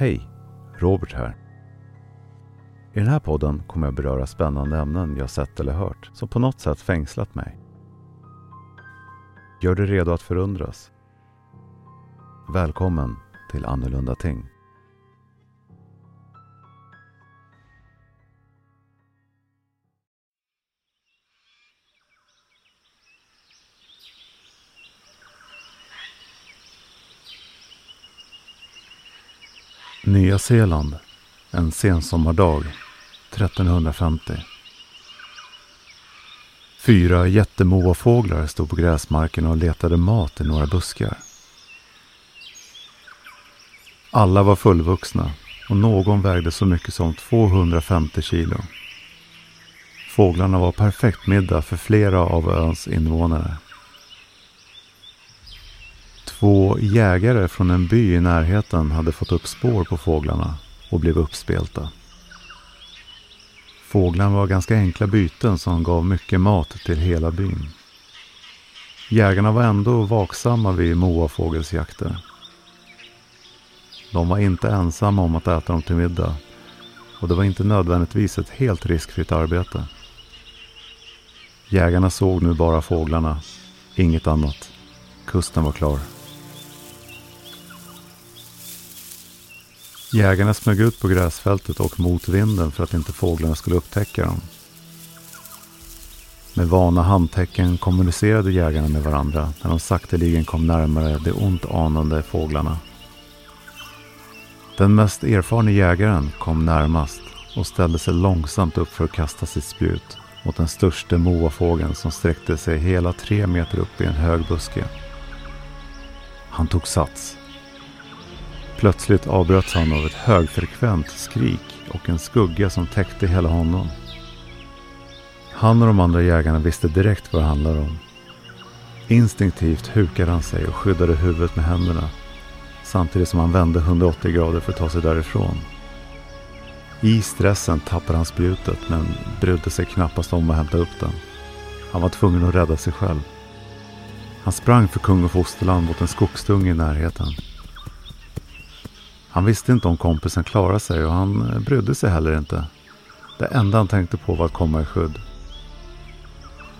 Hej! Robert här. I den här podden kommer jag beröra spännande ämnen jag sett eller hört som på något sätt fängslat mig. Gör dig redo att förundras. Välkommen till Annorlunda Ting. Nya Zeeland. En sensommardag 1350. Fyra jättemoafåglar stod på gräsmarken och letade mat i några buskar. Alla var fullvuxna och någon vägde så mycket som 250 kilo. Fåglarna var perfekt middag för flera av öns invånare. Två jägare från en by i närheten hade fått upp spår på fåglarna och blev uppspelta. Fåglarna var ganska enkla byten som gav mycket mat till hela byn. Jägarna var ändå vaksamma vid moafågelsjakter. De var inte ensamma om att äta dem till middag och det var inte nödvändigtvis ett helt riskfritt arbete. Jägarna såg nu bara fåglarna, inget annat. Kusten var klar. Jägarna smög ut på gräsfältet och mot vinden för att inte fåglarna skulle upptäcka dem. Med vana handtecken kommunicerade jägarna med varandra när de sakteligen kom närmare de ont anande fåglarna. Den mest erfarne jägaren kom närmast och ställde sig långsamt upp för att kasta sitt spjut mot den största moafågeln som sträckte sig hela tre meter upp i en hög buske. Han tog sats Plötsligt avbröts han av ett högfrekvent skrik och en skugga som täckte hela honom. Han och de andra jägarna visste direkt vad det handlade om. Instinktivt hukade han sig och skyddade huvudet med händerna samtidigt som han vände 180 grader för att ta sig därifrån. I stressen tappade han spjutet men brydde sig knappast om att hämta upp den. Han var tvungen att rädda sig själv. Han sprang för kung och fosterland mot en skogsdunge i närheten. Han visste inte om kompisen klarade sig och han eh, brydde sig heller inte. Det enda han tänkte på var att komma i skydd.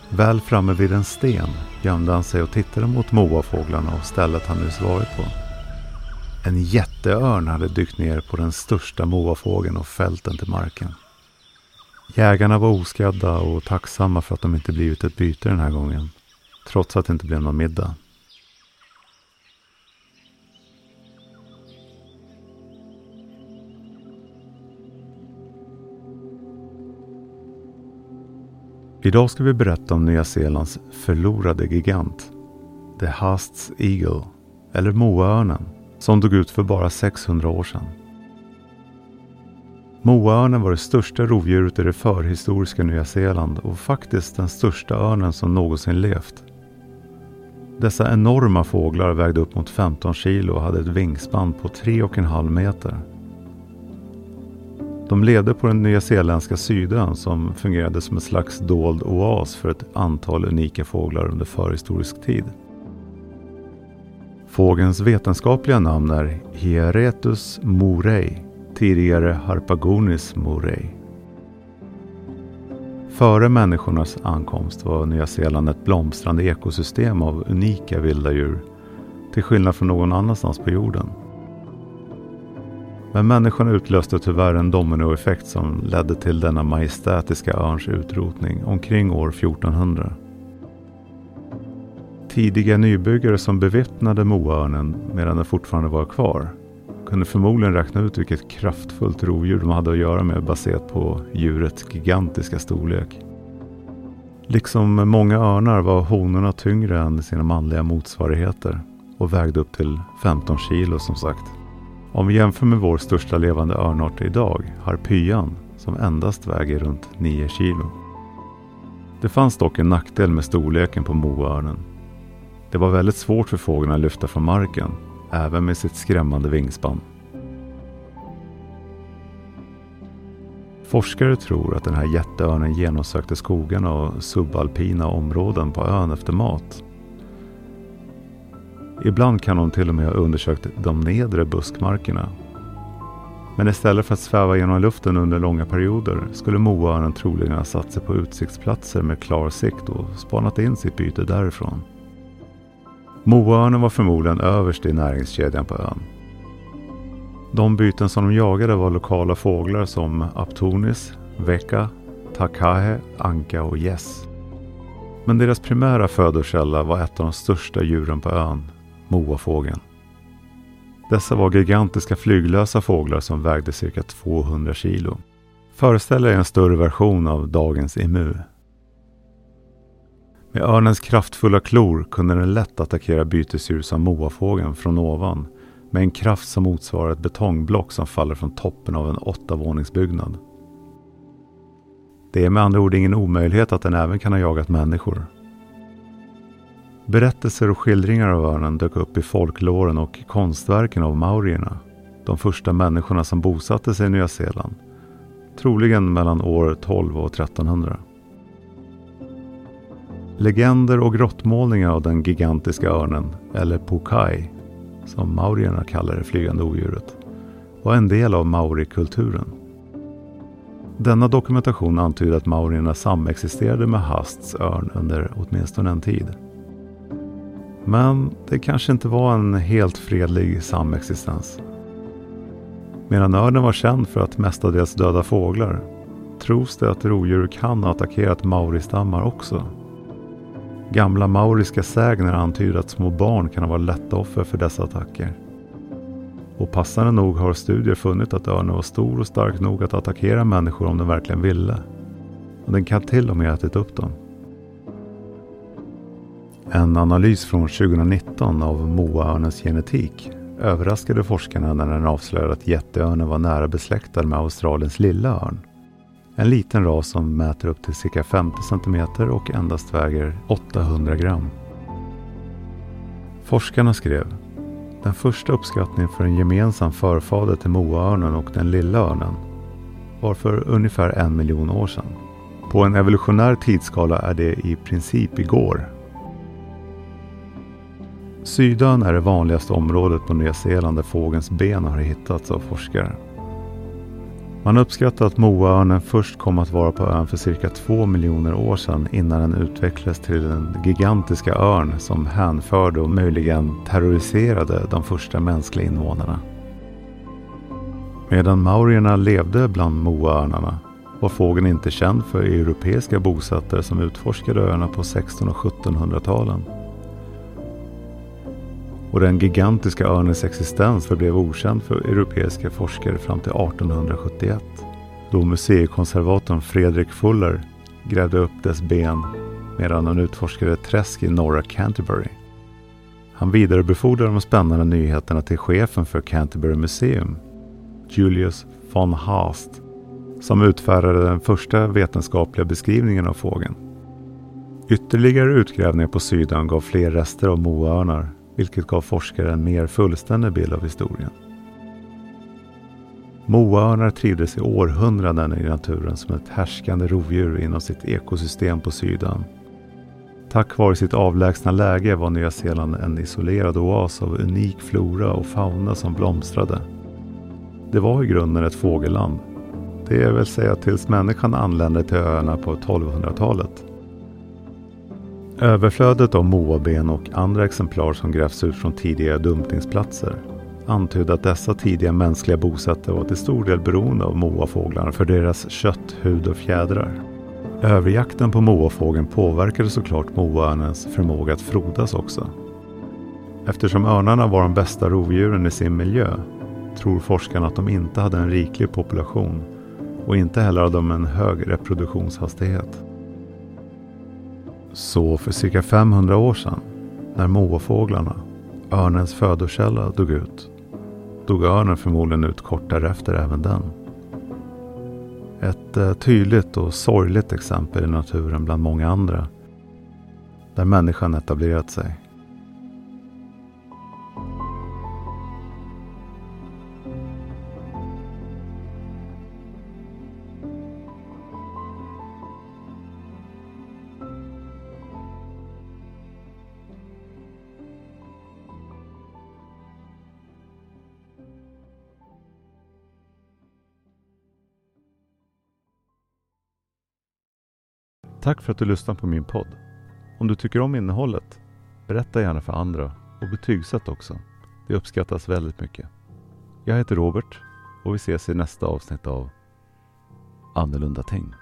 Väl framme vid en sten gömde han sig och tittade mot moafåglarna och stället han nyss varit på. En jätteörn hade dykt ner på den största moafågeln och fällt den till marken. Jägarna var oskadda och tacksamma för att de inte blivit ett byte den här gången. Trots att det inte blev någon middag. Idag ska vi berätta om Nya Zeelands förlorade gigant. The Hasts Eagle, eller Moaörnen, som dog ut för bara 600 år sedan. Moaörnen var det största rovdjuret i det förhistoriska Nya Zeeland och faktiskt den största örnen som någonsin levt. Dessa enorma fåglar vägde upp mot 15 kilo och hade ett vingspann på 3,5 meter. De levde på den nyzeeländska sydön som fungerade som en slags dold oas för ett antal unika fåglar under förhistorisk tid. Fågelns vetenskapliga namn är Hieretus morei, tidigare Harpagonis morei. Före människornas ankomst var Nya Zeeland ett blomstrande ekosystem av unika vilda djur, till skillnad från någon annanstans på jorden. Men människan utlöste tyvärr en dominoeffekt som ledde till denna majestätiska örns utrotning omkring år 1400. Tidiga nybyggare som bevittnade Moaörnen medan den fortfarande var kvar kunde förmodligen räkna ut vilket kraftfullt rovdjur de hade att göra med baserat på djurets gigantiska storlek. Liksom många örnar var honorna tyngre än sina manliga motsvarigheter och vägde upp till 15 kilo som sagt. Om vi jämför med vår största levande örnart idag, harpyan, som endast väger runt 9 kilo. Det fanns dock en nackdel med storleken på moörnen. Det var väldigt svårt för fågeln att lyfta från marken, även med sitt skrämmande vingspann. Forskare tror att den här jätteörnen genomsökte skogarna och subalpina områden på ön efter mat Ibland kan hon till och med ha undersökt de nedre buskmarkerna. Men istället för att sväva genom luften under långa perioder skulle moaörnen troligen ha satt sig på utsiktsplatser med klar sikt och spanat in sitt byte därifrån. Moaörnen var förmodligen överst i näringskedjan på ön. De byten som de jagade var lokala fåglar som aptonis, veka, takahe, anka och gäss. Men deras primära födokälla var ett av de största djuren på ön, moafågeln. Dessa var gigantiska flyglösa fåglar som vägde cirka 200 kilo. Föreställ er en större version av dagens emu. Med örnens kraftfulla klor kunde den lätt attackera bytesdjur som moafågeln från ovan med en kraft som motsvarar ett betongblock som faller från toppen av en åttavåningsbyggnad. Det är med andra ord ingen omöjlighet att den även kan ha jagat människor. Berättelser och skildringar av örnen dök upp i folklåren och konstverken av maurierna, de första människorna som bosatte sig i Nya Zeeland, troligen mellan år 12 och 1300. Legender och grottmålningar av den gigantiska örnen, eller Pukai, som maurierna kallar det flygande odjuret, var en del av maurikulturen. Denna dokumentation antyder att maurierna samexisterade med Hasts örn under åtminstone en tid. Men det kanske inte var en helt fredlig samexistens. Medan örnen var känd för att mestadels döda fåglar tros det att rovdjur kan ha attackerat mauristammar också. Gamla mauriska sägner antyder att små barn kan ha varit lätta offer för dessa attacker. Och passande nog har studier funnit att örnen var stor och stark nog att attackera människor om den verkligen ville. Och den kan till och med ha ätit upp dem. En analys från 2019 av moaörnens genetik överraskade forskarna när den avslöjade att jätteörnen var nära besläktad med Australiens lilla örn. En liten ras som mäter upp till cirka 50 cm och endast väger 800 gram. Forskarna skrev den första uppskattningen för en gemensam förfader till moaörnen och den lilla örnen var för ungefär en miljon år sedan. På en evolutionär tidsskala är det i princip igår Sydön är det vanligaste området på Nya Zeeland där fågelns ben har hittats av forskare. Man uppskattar att moaörnen först kom att vara på ön för cirka två miljoner år sedan innan den utvecklades till den gigantiska örn som hänförde och möjligen terroriserade de första mänskliga invånarna. Medan maurierna levde bland moaörnarna var fågeln inte känd för europeiska bosättare som utforskade öarna på 1600 och 1700-talen och den gigantiska örnens existens förblev okänd för europeiska forskare fram till 1871 då museikonservatorn Fredrik Fuller grävde upp dess ben medan han utforskade ett träsk i norra Canterbury. Han vidarebefordrade de spännande nyheterna till chefen för Canterbury Museum, Julius von Haast, som utfärdade den första vetenskapliga beskrivningen av fågeln. Ytterligare utgrävningar på Sydön gav fler rester av moaörnar vilket gav forskare en mer fullständig bild av historien. Moaörnar trivdes i århundraden i naturen som ett härskande rovdjur inom sitt ekosystem på Sydön. Tack vare sitt avlägsna läge var Nya Zeeland en isolerad oas av unik flora och fauna som blomstrade. Det var i grunden ett fågelland. Det vill säga tills människan anlände till öarna på 1200-talet. Överflödet av moaben och andra exemplar som grävs ut från tidigare dumpningsplatser antydde att dessa tidiga mänskliga bosättare var till stor del beroende av moafåglarna för deras kött, hud och fjädrar. Överjakten på moafågeln påverkade såklart moaörnens förmåga att frodas också. Eftersom örnarna var de bästa rovdjuren i sin miljö tror forskarna att de inte hade en riklig population och inte heller hade de en hög reproduktionshastighet. Så för cirka 500 år sedan, när måfåglarna, örnens födokälla, dog ut, dog örnen förmodligen ut kort därefter även den. Ett eh, tydligt och sorgligt exempel i naturen bland många andra, där människan etablerat sig. Tack för att du lyssnar på min podd. Om du tycker om innehållet, berätta gärna för andra och betygsätt också. Det uppskattas väldigt mycket. Jag heter Robert och vi ses i nästa avsnitt av Annorlunda ting.